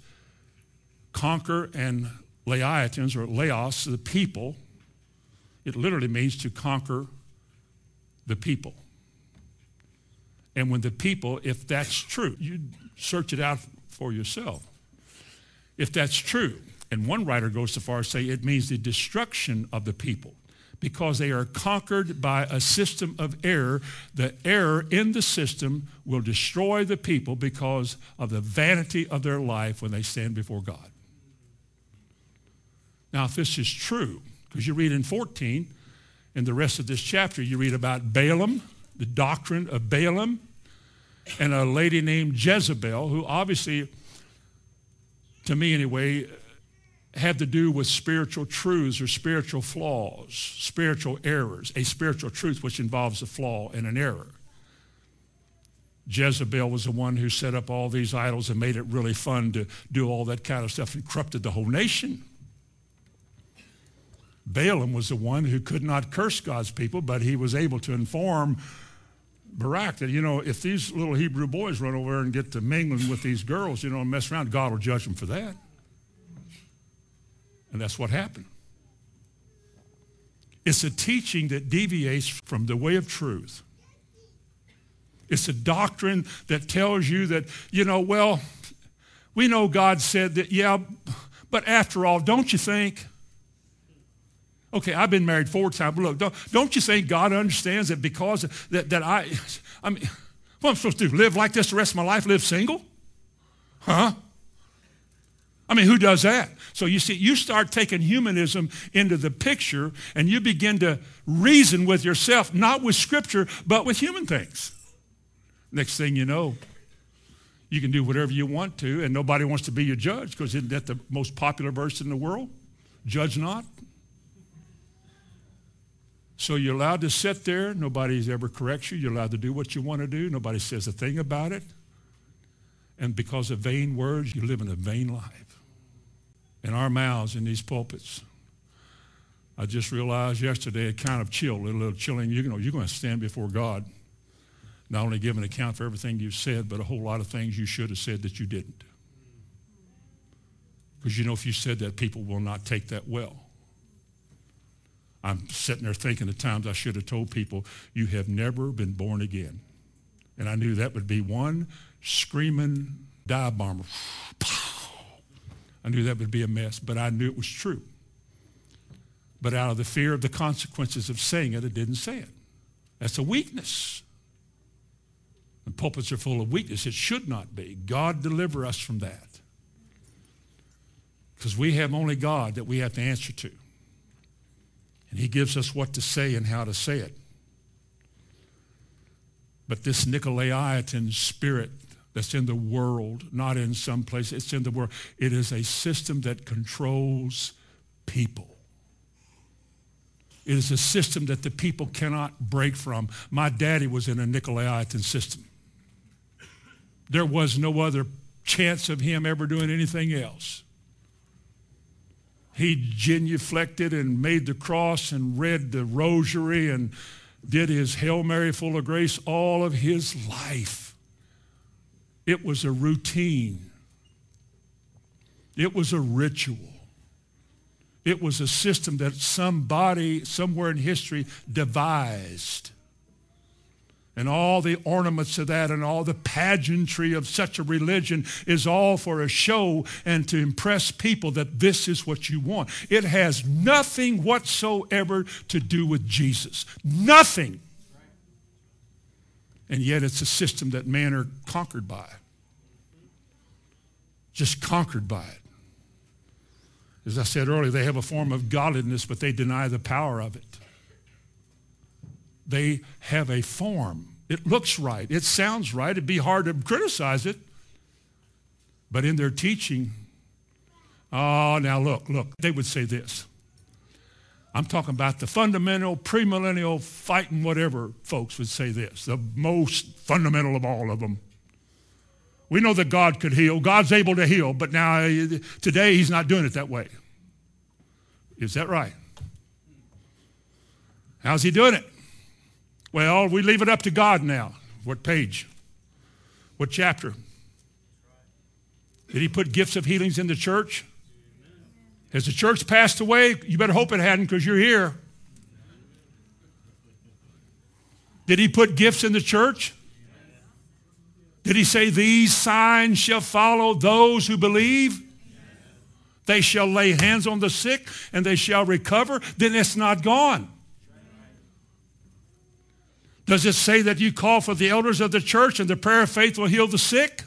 Speaker 1: conquer and Laitans or Laos, the people, it literally means to conquer the people. And when the people, if that's true, you search it out for yourself. If that's true, and one writer goes so far as to say it means the destruction of the people because they are conquered by a system of error. The error in the system will destroy the people because of the vanity of their life when they stand before God. Now, if this is true, because you read in 14, in the rest of this chapter, you read about Balaam, the doctrine of Balaam, and a lady named Jezebel, who obviously, to me anyway, have to do with spiritual truths or spiritual flaws, spiritual errors, a spiritual truth which involves a flaw and an error. Jezebel was the one who set up all these idols and made it really fun to do all that kind of stuff and corrupted the whole nation. Balaam was the one who could not curse God's people, but he was able to inform Barak that, you know, if these little Hebrew boys run over and get to mingling with these girls, you know, and mess around, God will judge them for that. And that's what happened. It's a teaching that deviates from the way of truth. It's a doctrine that tells you that, you know, well, we know God said that, yeah, but after all, don't you think? Okay, I've been married four times. Look, don't, don't you think God understands that because that, that I, I mean, what am I supposed to do? Live like this the rest of my life? Live single? Huh? I mean, who does that? So you see, you start taking humanism into the picture and you begin to reason with yourself, not with Scripture, but with human things. Next thing you know, you can do whatever you want to, and nobody wants to be your judge because isn't that the most popular verse in the world? Judge not. So you're allowed to sit there. Nobody's ever corrects you. You're allowed to do what you want to do. Nobody says a thing about it. And because of vain words, you live in a vain life. In our mouths, in these pulpits. I just realized yesterday it kind of chilled, a little chilling. You know, you're going to stand before God, not only give an account for everything you've said, but a whole lot of things you should have said that you didn't. Because you know, if you said that, people will not take that well. I'm sitting there thinking the times I should have told people, you have never been born again. And I knew that would be one screaming dive bomber. I knew that would be a mess, but I knew it was true. But out of the fear of the consequences of saying it, I didn't say it. That's a weakness. The pulpits are full of weakness. It should not be. God deliver us from that. Because we have only God that we have to answer to. And he gives us what to say and how to say it. But this Nicolaitan spirit that's in the world, not in some place, it's in the world. It is a system that controls people. It is a system that the people cannot break from. My daddy was in a Nicolaitan system. There was no other chance of him ever doing anything else. He genuflected and made the cross and read the rosary and did his Hail Mary full of grace all of his life. It was a routine. It was a ritual. It was a system that somebody somewhere in history devised. And all the ornaments of that and all the pageantry of such a religion is all for a show and to impress people that this is what you want. It has nothing whatsoever to do with Jesus. Nothing. And yet it's a system that men are conquered by. Just conquered by it. As I said earlier, they have a form of godliness, but they deny the power of it. They have a form. It looks right. It sounds right. It'd be hard to criticize it. But in their teaching, oh, now look, look, they would say this. I'm talking about the fundamental, premillennial, fighting whatever folks would say this, the most fundamental of all of them. We know that God could heal. God's able to heal, but now eh, today he's not doing it that way. Is that right? How's he doing it? Well, we leave it up to God now. What page? What chapter? Did he put gifts of healings in the church? Has the church passed away? You better hope it hadn't because you're here. Did he put gifts in the church? Did he say, These signs shall follow those who believe? They shall lay hands on the sick and they shall recover. Then it's not gone. Does it say that you call for the elders of the church and the prayer of faith will heal the sick?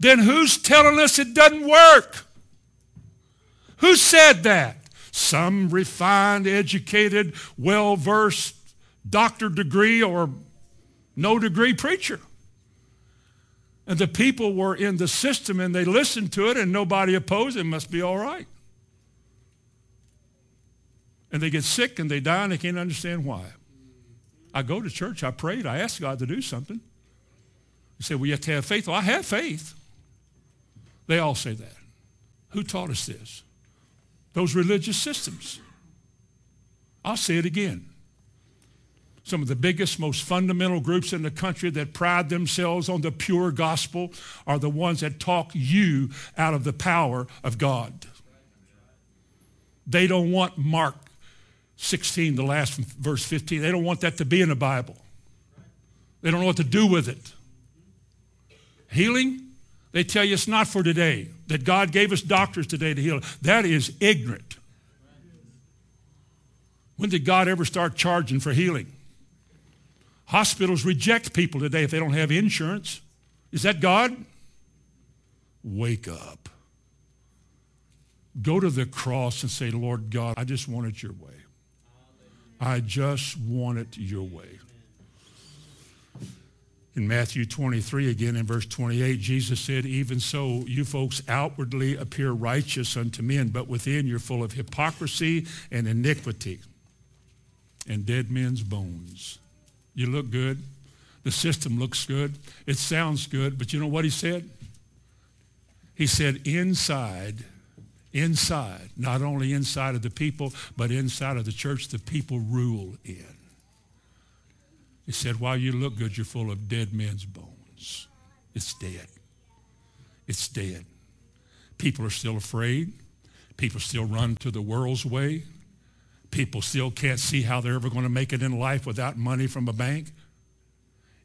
Speaker 1: Then who's telling us it doesn't work? Who said that? Some refined, educated, well versed, doctor degree or no degree preacher. And the people were in the system and they listened to it and nobody opposed it. Must be all right. And they get sick and they die and they can't understand why. I go to church, I prayed, I asked God to do something. You say, well, you have to have faith. Well, I have faith. They all say that. Who taught us this? Those religious systems. I'll say it again. Some of the biggest, most fundamental groups in the country that pride themselves on the pure gospel are the ones that talk you out of the power of God. They don't want Mark 16, the last verse 15. They don't want that to be in the Bible. They don't know what to do with it. Healing, they tell you it's not for today, that God gave us doctors today to heal. That is ignorant. When did God ever start charging for healing? Hospitals reject people today if they don't have insurance. Is that God? Wake up. Go to the cross and say, Lord God, I just want it your way. I just want it your way. In Matthew 23, again in verse 28, Jesus said, Even so, you folks outwardly appear righteous unto men, but within you're full of hypocrisy and iniquity. and dead men's bones. You look good. The system looks good. It sounds good. But you know what he said? He said, inside, inside, not only inside of the people, but inside of the church, the people rule in. He said, while you look good, you're full of dead men's bones. It's dead. It's dead. People are still afraid. People still run to the world's way. People still can't see how they're ever going to make it in life without money from a bank.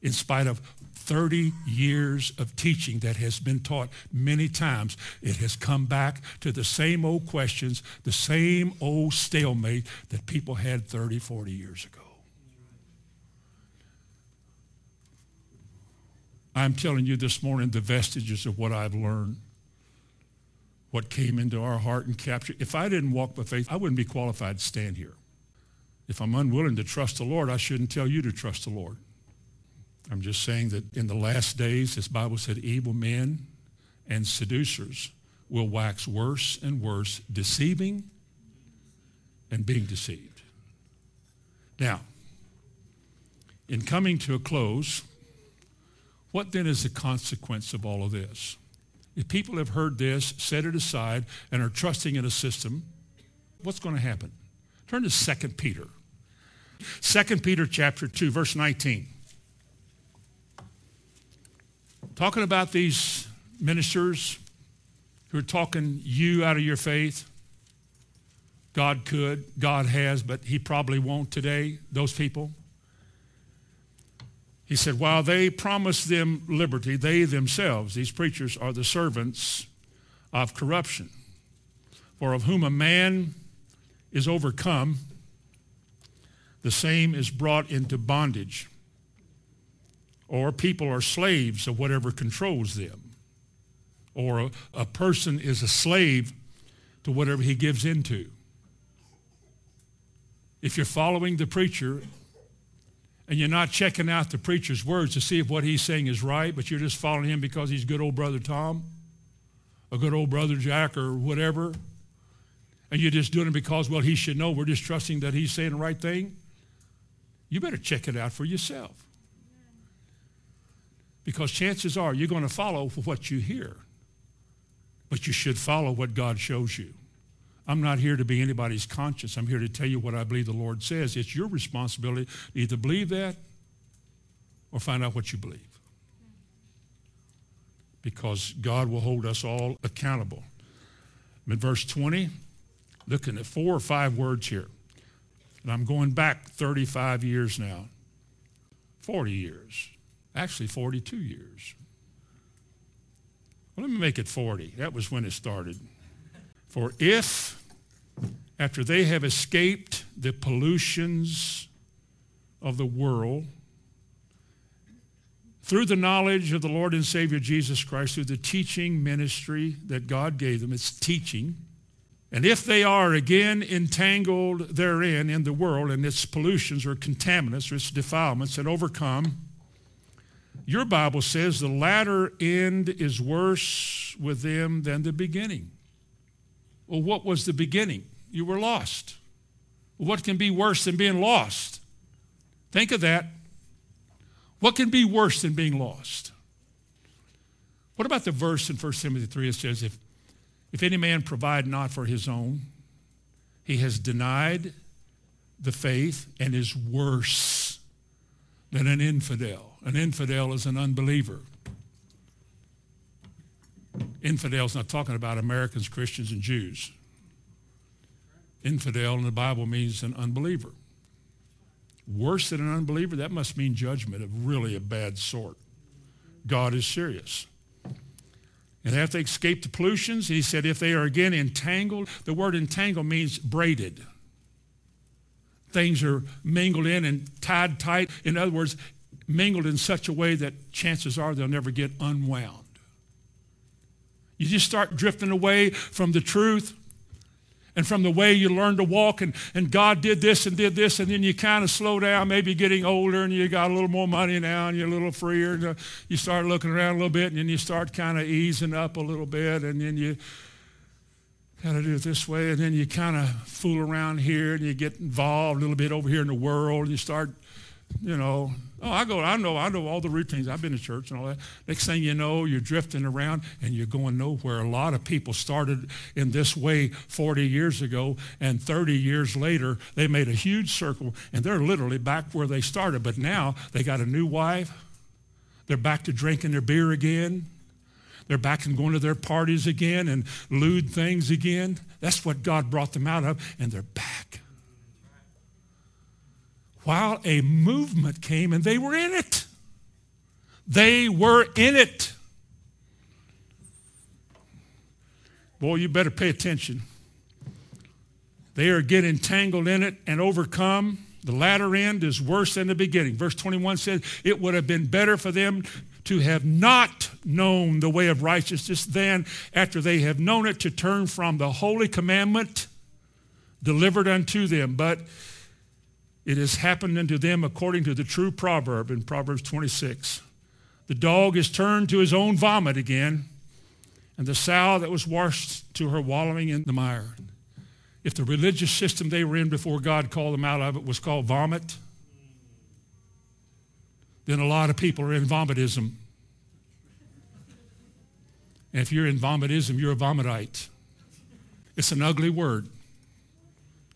Speaker 1: In spite of 30 years of teaching that has been taught many times, it has come back to the same old questions, the same old stalemate that people had 30, 40 years ago. I'm telling you this morning the vestiges of what I've learned, what came into our heart and captured. If I didn't walk by faith, I wouldn't be qualified to stand here. If I'm unwilling to trust the Lord, I shouldn't tell you to trust the Lord. I'm just saying that in the last days, this Bible said, evil men and seducers will wax worse and worse, deceiving and being deceived. Now, in coming to a close, what then is the consequence of all of this? If people have heard this, set it aside, and are trusting in a system, what's going to happen? Turn to 2 Peter. 2 Peter chapter 2, verse 19. Talking about these ministers who are talking you out of your faith. God could, God has, but he probably won't today, those people. He said, while they promise them liberty, they themselves, these preachers, are the servants of corruption. For of whom a man is overcome, the same is brought into bondage. Or people are slaves of whatever controls them. Or a, a person is a slave to whatever he gives into. If you're following the preacher and you're not checking out the preacher's words to see if what he's saying is right, but you're just following him because he's good old brother Tom, a good old brother Jack, or whatever, and you're just doing it because, well, he should know, we're just trusting that he's saying the right thing, you better check it out for yourself. Because chances are you're going to follow for what you hear, but you should follow what God shows you. I'm not here to be anybody's conscience. I'm here to tell you what I believe the Lord says. It's your responsibility to either believe that or find out what you believe. Because God will hold us all accountable. In verse 20, looking at four or five words here. And I'm going back 35 years now, 40 years, actually 42 years. Well, let me make it 40. That was when it started. For if, after they have escaped the pollutions of the world, through the knowledge of the Lord and Savior Jesus Christ, through the teaching ministry that God gave them, it's teaching. And if they are again entangled therein in the world and its pollutions or contaminants or its defilements and overcome, your Bible says the latter end is worse with them than the beginning. Well, what was the beginning? You were lost. What can be worse than being lost? Think of that. What can be worse than being lost? What about the verse in 1 Timothy 3 that says, if, if any man provide not for his own, he has denied the faith and is worse than an infidel. An infidel is an unbeliever. Infidel's not talking about Americans, Christians, and Jews. Infidel in the Bible means an unbeliever. Worse than an unbeliever, that must mean judgment of really a bad sort. God is serious. And after they escape the pollutions, he said, if they are again entangled, the word entangle means braided. Things are mingled in and tied tight. In other words, mingled in such a way that chances are they'll never get unwound. You just start drifting away from the truth and from the way you learn to walk and, and God did this and did this and then you kind of slow down, maybe getting older and you got a little more money now and you're a little freer and uh, you start looking around a little bit and then you start kind of easing up a little bit and then you how to do it this way, and then you kind of fool around here and you get involved a little bit over here in the world and you start, you know, oh, I go, I know, I know all the routines. I've been to church and all that. Next thing you know, you're drifting around and you're going nowhere. A lot of people started in this way 40 years ago, and 30 years later, they made a huge circle, and they're literally back where they started. But now they got a new wife. They're back to drinking their beer again. They're back and going to their parties again and lewd things again. That's what God brought them out of, and they're back. While a movement came and they were in it. They were in it. Boy, you better pay attention. They are getting tangled in it and overcome. The latter end is worse than the beginning. Verse 21 says, It would have been better for them to have not known the way of righteousness than after they have known it to turn from the holy commandment delivered unto them. But it has happened unto them according to the true proverb in Proverbs 26. The dog is turned to his own vomit again, and the sow that was washed to her wallowing in the mire. If the religious system they were in before God called them out of it was called vomit, then a lot of people are in vomitism. And if you're in vomitism, you're a vomitite. It's an ugly word.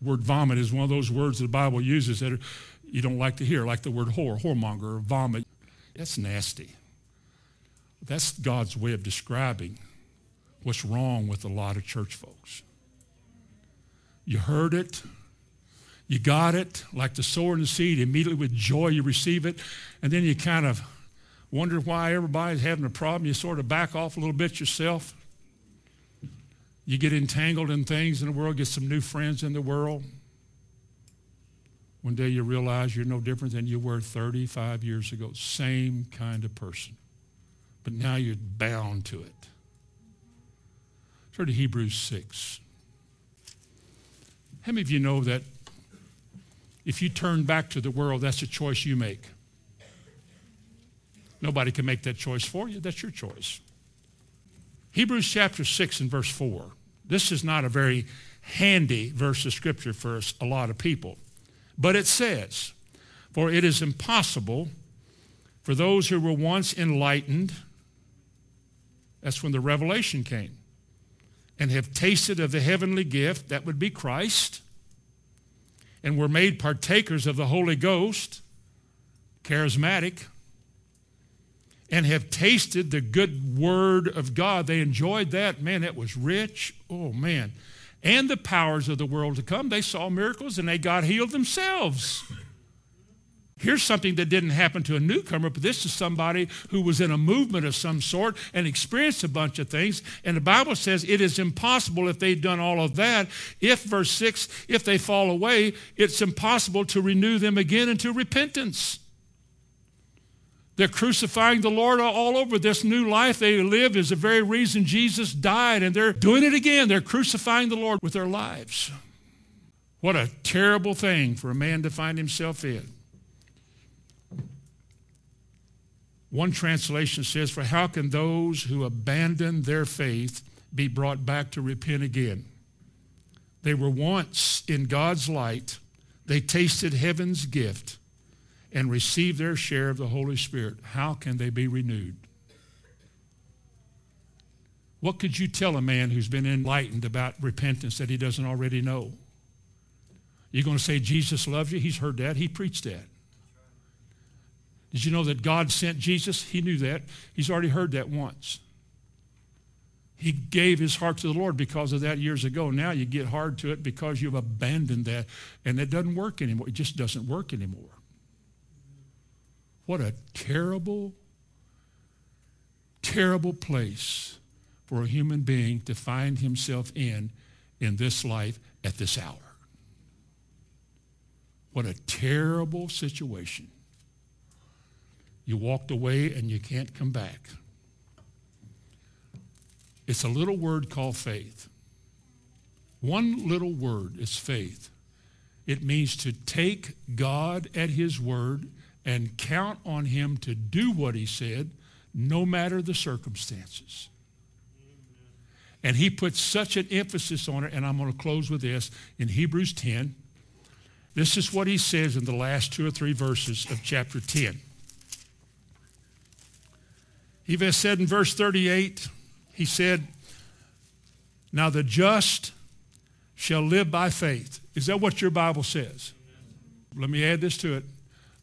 Speaker 1: Word vomit is one of those words that the Bible uses that you don't like to hear, like the word whore, whoremonger, or vomit. That's nasty. That's God's way of describing what's wrong with a lot of church folks. You heard it, you got it, like the sower and the seed, immediately with joy you receive it, and then you kind of wonder why everybody's having a problem. You sort of back off a little bit yourself. You get entangled in things in the world, get some new friends in the world. One day you realize you're no different than you were 35 years ago. Same kind of person. But now you're bound to it. Turn to Hebrews 6. How many of you know that if you turn back to the world, that's a choice you make. Nobody can make that choice for you. That's your choice. Hebrews chapter 6 and verse 4. This is not a very handy verse of scripture for a lot of people. But it says, For it is impossible for those who were once enlightened, that's when the revelation came, and have tasted of the heavenly gift, that would be Christ, and were made partakers of the Holy Ghost, charismatic, and have tasted the good word of God. They enjoyed that. Man, that was rich. Oh, man. And the powers of the world to come. They saw miracles and they got healed themselves. Here's something that didn't happen to a newcomer, but this is somebody who was in a movement of some sort and experienced a bunch of things. And the Bible says it is impossible if they've done all of that. If, verse 6, if they fall away, it's impossible to renew them again into repentance. They're crucifying the Lord all over. This new life they live is the very reason Jesus died, and they're doing it again. They're crucifying the Lord with their lives. What a terrible thing for a man to find himself in. One translation says, For how can those who abandon their faith be brought back to repent again? They were once in God's light, they tasted heaven's gift and receive their share of the Holy Spirit. How can they be renewed? What could you tell a man who's been enlightened about repentance that he doesn't already know? You're going to say Jesus loves you? He's heard that. He preached that. Did you know that God sent Jesus? He knew that. He's already heard that once. He gave his heart to the Lord because of that years ago. Now you get hard to it because you've abandoned that, and it doesn't work anymore. It just doesn't work anymore. What a terrible, terrible place for a human being to find himself in in this life at this hour. What a terrible situation. You walked away and you can't come back. It's a little word called faith. One little word is faith. It means to take God at his word and count on him to do what he said, no matter the circumstances. And he puts such an emphasis on it, and I'm going to close with this. In Hebrews 10, this is what he says in the last two or three verses of chapter 10. He has said in verse 38, he said, Now the just shall live by faith. Is that what your Bible says? Let me add this to it.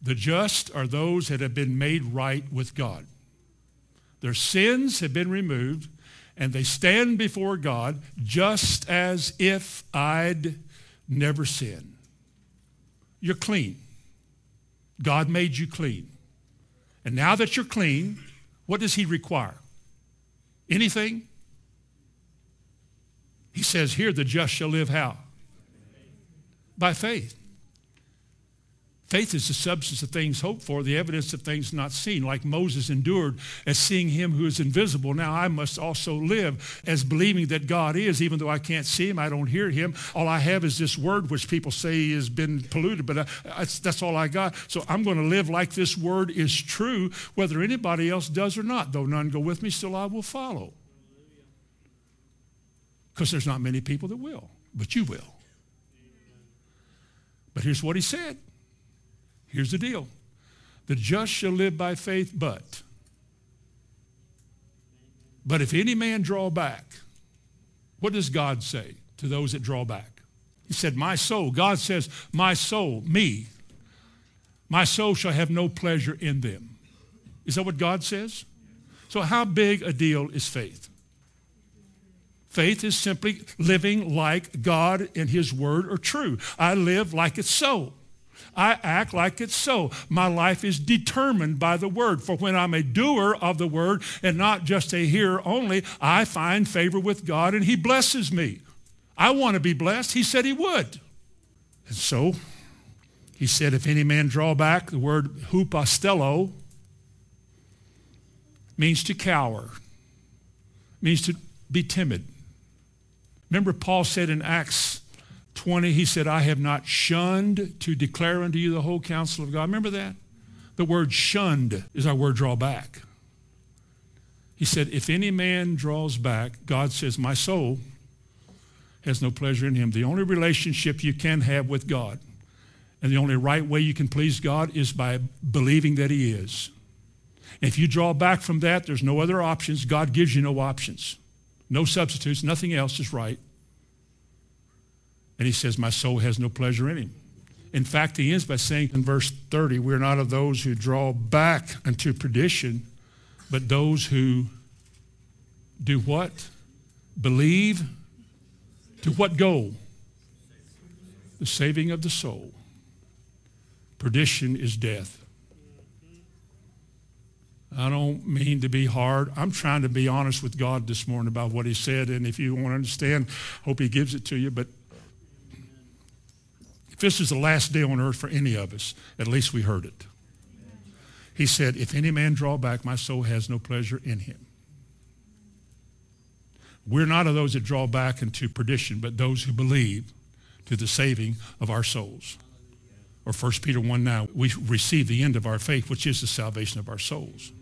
Speaker 1: The just are those that have been made right with God. Their sins have been removed, and they stand before God just as if I'd never sinned. You're clean. God made you clean. And now that you're clean, what does he require? Anything? He says here, the just shall live how? By faith. Faith is the substance of things hoped for, the evidence of things not seen. Like Moses endured as seeing him who is invisible. Now I must also live as believing that God is, even though I can't see him, I don't hear him. All I have is this word, which people say has been polluted, but uh, I, I, that's all I got. So I'm going to live like this word is true, whether anybody else does or not. Though none go with me, still I will follow. Because there's not many people that will, but you will. But here's what he said. Here's the deal. The just shall live by faith, but. But if any man draw back, what does God say to those that draw back? He said, my soul. God says, my soul, me, my soul shall have no pleasure in them. Is that what God says? So how big a deal is faith? Faith is simply living like God and his word are true. I live like it's so. I act like it's so. My life is determined by the word. For when I'm a doer of the word and not just a hearer only, I find favor with God and he blesses me. I want to be blessed. He said he would. And so he said, if any man draw back, the word hupostello means to cower, means to be timid. Remember Paul said in Acts 20, he said, I have not shunned to declare unto you the whole counsel of God. Remember that? The word shunned is our word draw back. He said, if any man draws back, God says, my soul has no pleasure in him. The only relationship you can have with God and the only right way you can please God is by believing that he is. If you draw back from that, there's no other options. God gives you no options. No substitutes. Nothing else is right. And he says, my soul has no pleasure in him. In fact, he ends by saying in verse 30, we're not of those who draw back unto perdition, but those who do what? Believe to what goal? The saving of the soul. Perdition is death. I don't mean to be hard. I'm trying to be honest with God this morning about what he said. And if you want to understand, hope he gives it to you. But if this is the last day on earth for any of us, at least we heard it. He said, if any man draw back, my soul has no pleasure in him. We're not of those that draw back into perdition, but those who believe to the saving of our souls. Or 1 Peter 1 now, we receive the end of our faith, which is the salvation of our souls.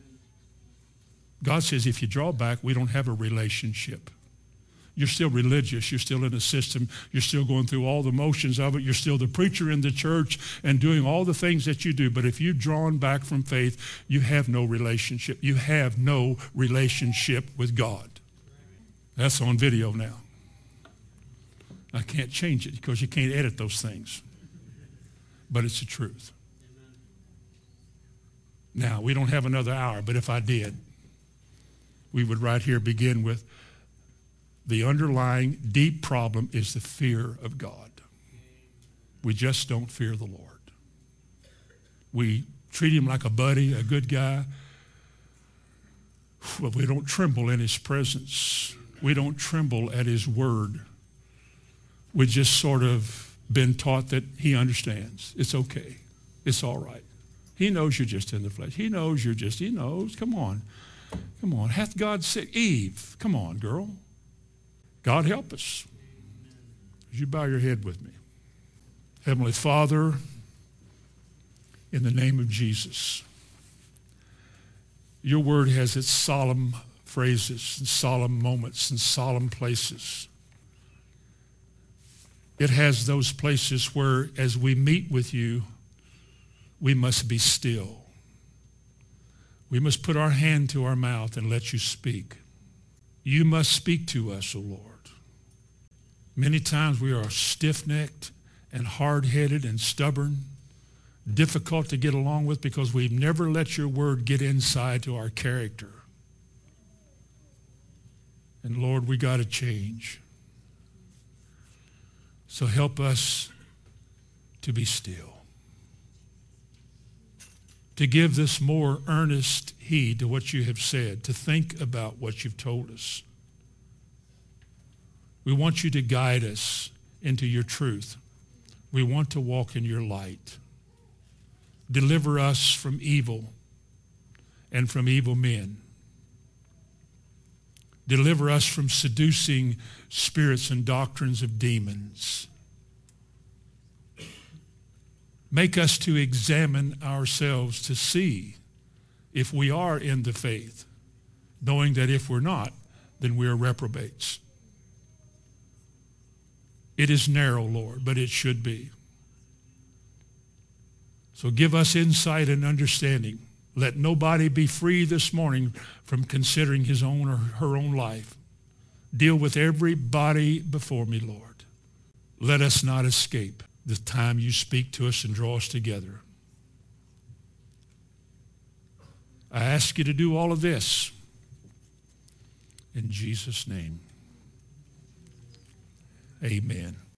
Speaker 1: God says if you draw back, we don't have a relationship you're still religious. You're still in a system. You're still going through all the motions of it. You're still the preacher in the church and doing all the things that you do. But if you've drawn back from faith, you have no relationship. You have no relationship with God. That's on video now. I can't change it because you can't edit those things. But it's the truth. Now, we don't have another hour, but if I did, we would right here begin with the underlying deep problem is the fear of God. We just don't fear the Lord. We treat him like a buddy, a good guy, but we don't tremble in his presence. We don't tremble at his word. We just sort of been taught that he understands. It's okay. It's all right. He knows you're just in the flesh. He knows you're just, he knows. Come on. Come on. Hath God said, Eve, come on, girl. God help us. Would you bow your head with me? Heavenly Father, in the name of Jesus, your word has its solemn phrases and solemn moments and solemn places. It has those places where as we meet with you, we must be still. We must put our hand to our mouth and let you speak. You must speak to us, O Lord. Many times we are stiff-necked and hard-headed and stubborn, difficult to get along with because we've never let your word get inside to our character. And Lord, we got to change. So help us to be still. To give this more earnest heed to what you have said, to think about what you've told us. We want you to guide us into your truth. We want to walk in your light. Deliver us from evil and from evil men. Deliver us from seducing spirits and doctrines of demons. Make us to examine ourselves to see if we are in the faith, knowing that if we're not, then we are reprobates. It is narrow, Lord, but it should be. So give us insight and understanding. Let nobody be free this morning from considering his own or her own life. Deal with everybody before me, Lord. Let us not escape the time you speak to us and draw us together. I ask you to do all of this in Jesus' name. Amen.